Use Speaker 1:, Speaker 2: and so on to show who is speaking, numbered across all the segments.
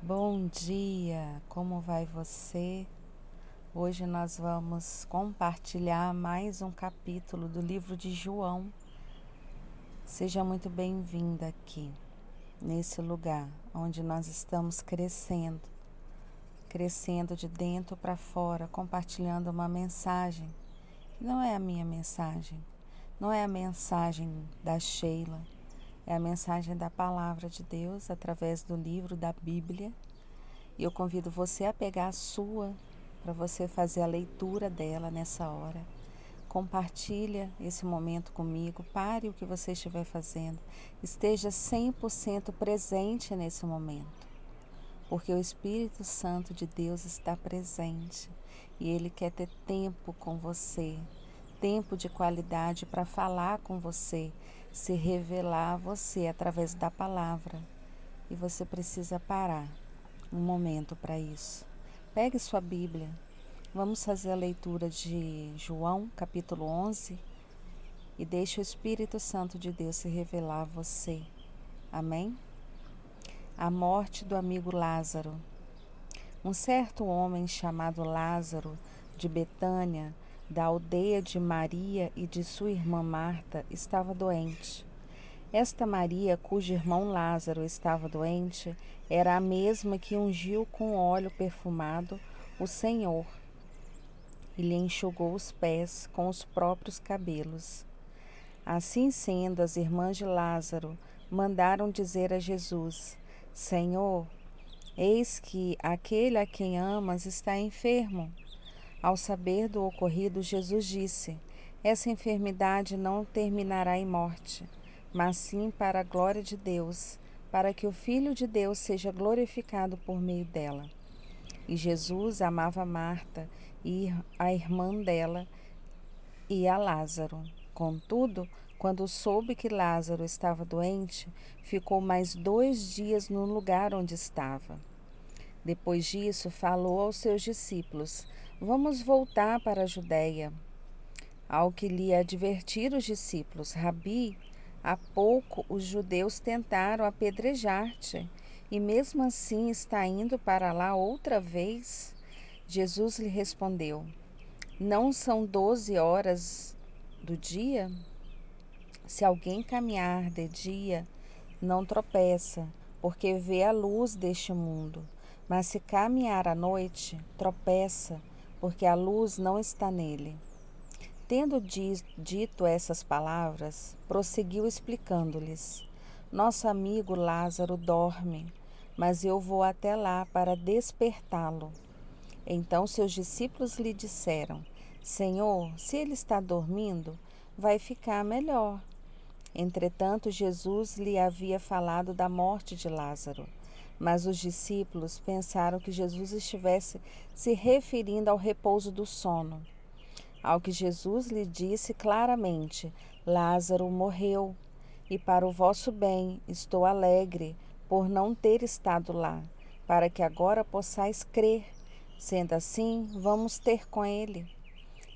Speaker 1: Bom dia, como vai você? Hoje nós vamos compartilhar mais um capítulo do livro de João. Seja muito bem-vinda aqui, nesse lugar onde nós estamos crescendo, crescendo de dentro para fora, compartilhando uma mensagem não é a minha mensagem, não é a mensagem da Sheila é a mensagem da palavra de Deus através do livro da Bíblia. E eu convido você a pegar a sua para você fazer a leitura dela nessa hora. Compartilha esse momento comigo, pare o que você estiver fazendo, esteja 100% presente nesse momento. Porque o Espírito Santo de Deus está presente e ele quer ter tempo com você, tempo de qualidade para falar com você, se revelar a você através da palavra. E você precisa parar um momento para isso. Pegue sua Bíblia. Vamos fazer a leitura de João, capítulo 11, e deixe o Espírito Santo de Deus se revelar a você. Amém? A morte do amigo Lázaro. Um certo homem chamado Lázaro, de Betânia, da aldeia de Maria e de sua irmã Marta estava doente. Esta Maria, cujo irmão Lázaro estava doente, era a mesma que ungiu com óleo perfumado o Senhor e lhe enxugou os pés com os próprios cabelos. Assim sendo, as irmãs de Lázaro mandaram dizer a Jesus: Senhor, eis que aquele a quem amas está enfermo. Ao saber do ocorrido, Jesus disse: Essa enfermidade não terminará em morte, mas sim para a glória de Deus, para que o Filho de Deus seja glorificado por meio dela. E Jesus amava Marta e a irmã dela e a Lázaro. Contudo, quando soube que Lázaro estava doente, ficou mais dois dias no lugar onde estava. Depois disso, falou aos seus discípulos: Vamos voltar para a Judéia. Ao que lhe advertir os discípulos, Rabi, há pouco os judeus tentaram apedrejar-te, e mesmo assim está indo para lá outra vez? Jesus lhe respondeu: Não são doze horas do dia? Se alguém caminhar de dia, não tropeça, porque vê a luz deste mundo. Mas se caminhar à noite, tropeça, porque a luz não está nele. Tendo dito essas palavras, prosseguiu explicando-lhes: Nosso amigo Lázaro dorme, mas eu vou até lá para despertá-lo. Então seus discípulos lhe disseram: Senhor, se ele está dormindo, vai ficar melhor. Entretanto, Jesus lhe havia falado da morte de Lázaro. Mas os discípulos pensaram que Jesus estivesse se referindo ao repouso do sono. Ao que Jesus lhe disse claramente: Lázaro morreu, e para o vosso bem estou alegre por não ter estado lá, para que agora possais crer. Sendo assim, vamos ter com ele.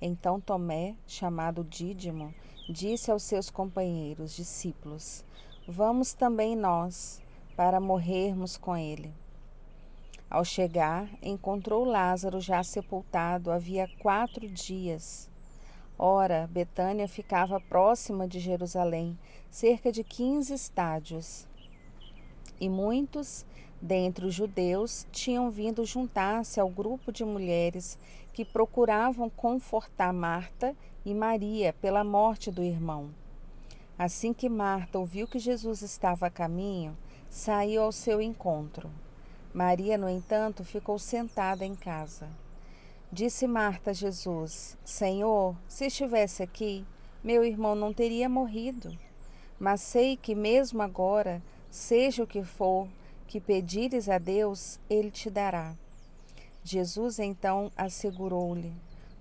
Speaker 1: Então Tomé, chamado Dídimo, disse aos seus companheiros discípulos: Vamos também nós para morrermos com ele. Ao chegar, encontrou Lázaro já sepultado havia quatro dias. Ora, Betânia ficava próxima de Jerusalém, cerca de quinze estádios. E muitos, dentre os judeus, tinham vindo juntar-se ao grupo de mulheres que procuravam confortar Marta e Maria pela morte do irmão. Assim que Marta ouviu que Jesus estava a caminho, saiu ao seu encontro. Maria, no entanto, ficou sentada em casa. Disse Marta a Jesus: Senhor, se estivesse aqui, meu irmão não teria morrido. Mas sei que mesmo agora, seja o que for que pedires a Deus, ele te dará. Jesus então assegurou-lhe: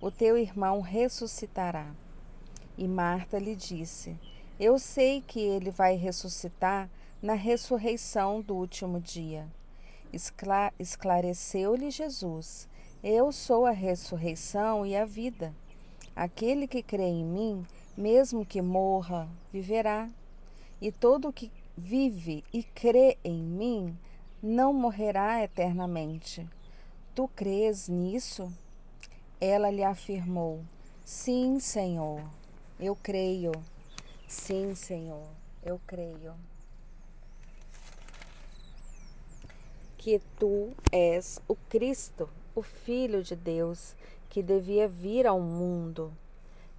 Speaker 1: O teu irmão ressuscitará. E Marta lhe disse: Eu sei que ele vai ressuscitar na ressurreição do último dia. Esclareceu-lhe Jesus: Eu sou a ressurreição e a vida. Aquele que crê em mim, mesmo que morra, viverá. E todo que vive e crê em mim não morrerá eternamente. Tu crês nisso? Ela lhe afirmou: Sim, Senhor, eu creio. Sim, Senhor, eu creio. Que tu és o Cristo, o Filho de Deus, que devia vir ao mundo.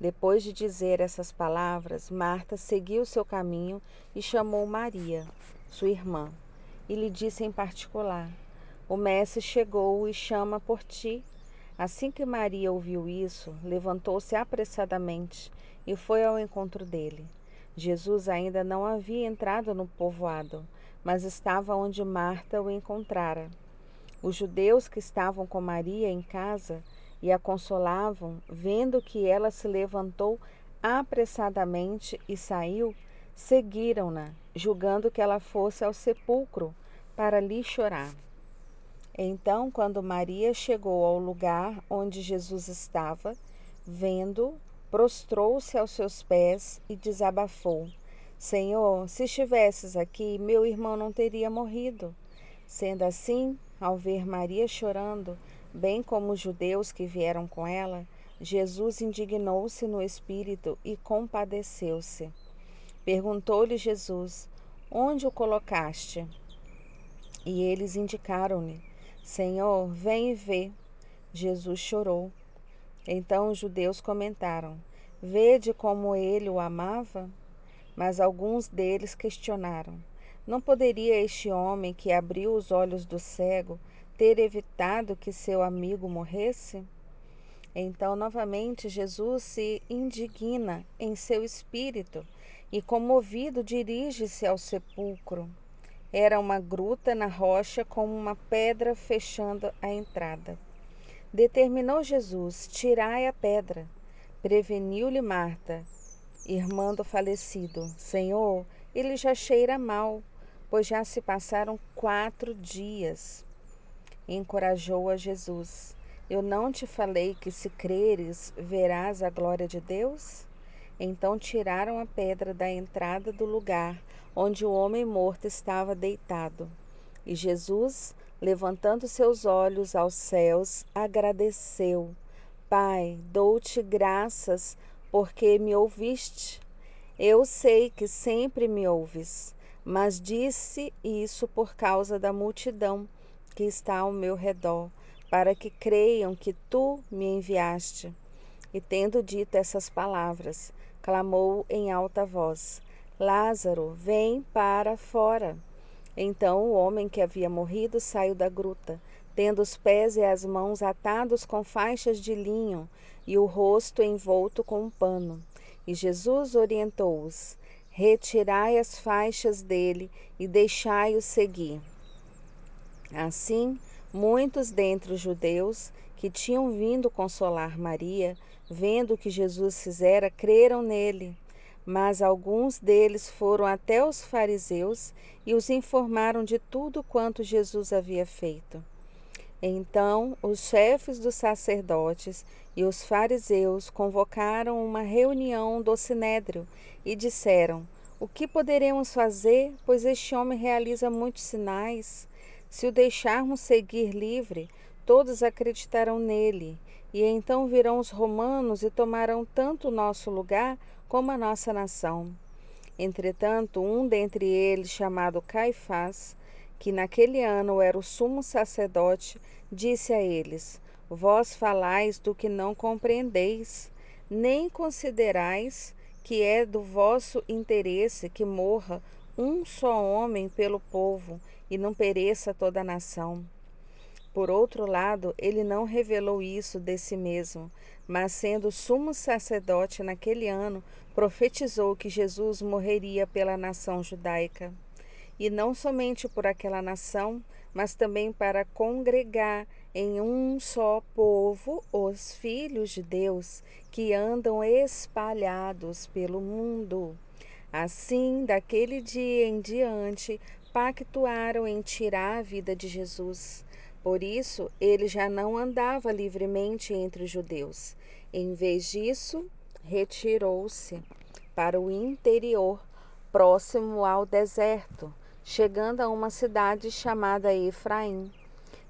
Speaker 1: Depois de dizer essas palavras, Marta seguiu seu caminho e chamou Maria, sua irmã, e lhe disse em particular: O Mestre chegou e chama por ti. Assim que Maria ouviu isso, levantou-se apressadamente e foi ao encontro dele. Jesus ainda não havia entrado no povoado, mas estava onde Marta o encontrara. Os judeus que estavam com Maria em casa e a consolavam, vendo que ela se levantou apressadamente e saiu, seguiram-na, julgando que ela fosse ao sepulcro para lhe chorar. Então, quando Maria chegou ao lugar onde Jesus estava, vendo, prostrou-se aos seus pés e desabafou: Senhor, se estivesses aqui, meu irmão não teria morrido. Sendo assim, ao ver Maria chorando, bem como os judeus que vieram com ela, Jesus indignou-se no espírito e compadeceu-se. Perguntou-lhe Jesus: Onde o colocaste? E eles indicaram-lhe: Senhor, vem e vê. Jesus chorou. Então os judeus comentaram: Vede como ele o amava? Mas alguns deles questionaram: Não poderia este homem que abriu os olhos do cego ter evitado que seu amigo morresse? Então, novamente, Jesus se indigna em seu espírito e, comovido, dirige-se ao sepulcro. Era uma gruta na rocha com uma pedra fechando a entrada. Determinou Jesus: tirai a pedra. Preveniu-lhe Marta, irmã do falecido: Senhor, ele já cheira mal, pois já se passaram quatro dias. Encorajou a Jesus: Eu não te falei que, se creres, verás a glória de Deus? Então tiraram a pedra da entrada do lugar onde o homem morto estava deitado. E Jesus, levantando seus olhos aos céus, agradeceu: Pai, dou-te graças porque me ouviste. Eu sei que sempre me ouves, mas disse isso por causa da multidão que está ao meu redor, para que creiam que tu me enviaste. E tendo dito essas palavras, clamou em alta voz: Lázaro, vem para fora. Então o homem que havia morrido saiu da gruta, tendo os pés e as mãos atados com faixas de linho e o rosto envolto com um pano. E Jesus orientou-os: Retirai as faixas dele e deixai-o seguir. Assim, muitos dentre os judeus que tinham vindo consolar Maria vendo o que Jesus fizera, creram nele. Mas alguns deles foram até os fariseus e os informaram de tudo quanto Jesus havia feito. Então os chefes dos sacerdotes e os fariseus convocaram uma reunião do sinédrio e disseram: O que poderemos fazer, pois este homem realiza muitos sinais? Se o deixarmos seguir livre, todos acreditarão nele e então virão os romanos e tomarão tanto o nosso lugar como a nossa nação. Entretanto, um dentre eles, chamado Caifás, que naquele ano era o sumo sacerdote, disse a eles: Vós falais do que não compreendeis, nem considerais que é do vosso interesse que morra um só homem pelo povo e não pereça toda a nação. Por outro lado, ele não revelou isso de si mesmo, mas sendo sumo sacerdote naquele ano, profetizou que Jesus morreria pela nação judaica. E não somente por aquela nação, mas também para congregar em um só povo os filhos de Deus que andam espalhados pelo mundo. Assim, daquele dia em diante, pactuaram em tirar a vida de Jesus. Por isso, ele já não andava livremente entre os judeus. Em vez disso, retirou-se para o interior, próximo ao deserto, chegando a uma cidade chamada Efraim,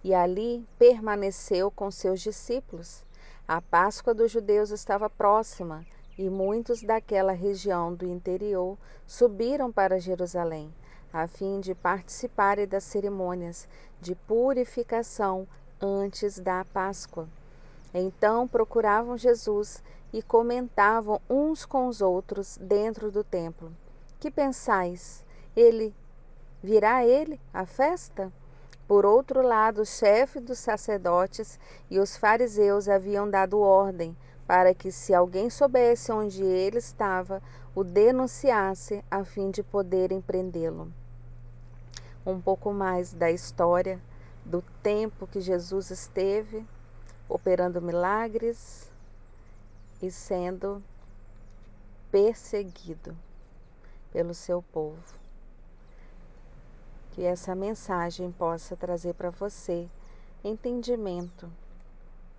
Speaker 1: e ali permaneceu com seus discípulos. A Páscoa dos judeus estava próxima e muitos daquela região do interior subiram para Jerusalém, a fim de participarem das cerimônias de purificação antes da Páscoa. Então procuravam Jesus e comentavam uns com os outros dentro do templo: Que pensais? Ele virá ele a festa? Por outro lado, o chefe dos sacerdotes e os fariseus haviam dado ordem para que, se alguém soubesse onde ele estava, o denunciasse a fim de poderem prendê-lo. Um pouco mais da história do tempo que Jesus esteve operando milagres e sendo perseguido pelo seu povo que essa mensagem possa trazer para você entendimento,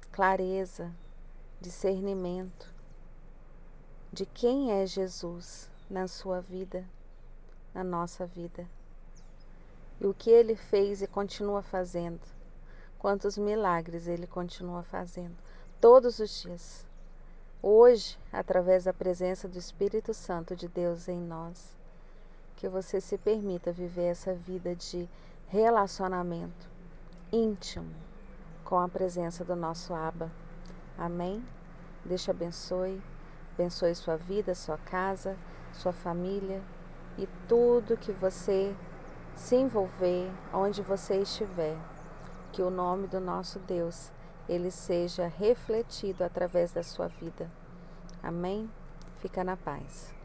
Speaker 1: clareza, discernimento de quem é Jesus na sua vida, na nossa vida. E o que ele fez e continua fazendo. Quantos milagres ele continua fazendo todos os dias. Hoje, através da presença do Espírito Santo de Deus em nós que você se permita viver essa vida de relacionamento íntimo com a presença do nosso Abba. Amém? Deus te abençoe, abençoe sua vida, sua casa, sua família e tudo que você se envolver, onde você estiver. Que o nome do nosso Deus ele seja refletido através da sua vida. Amém? Fica na paz.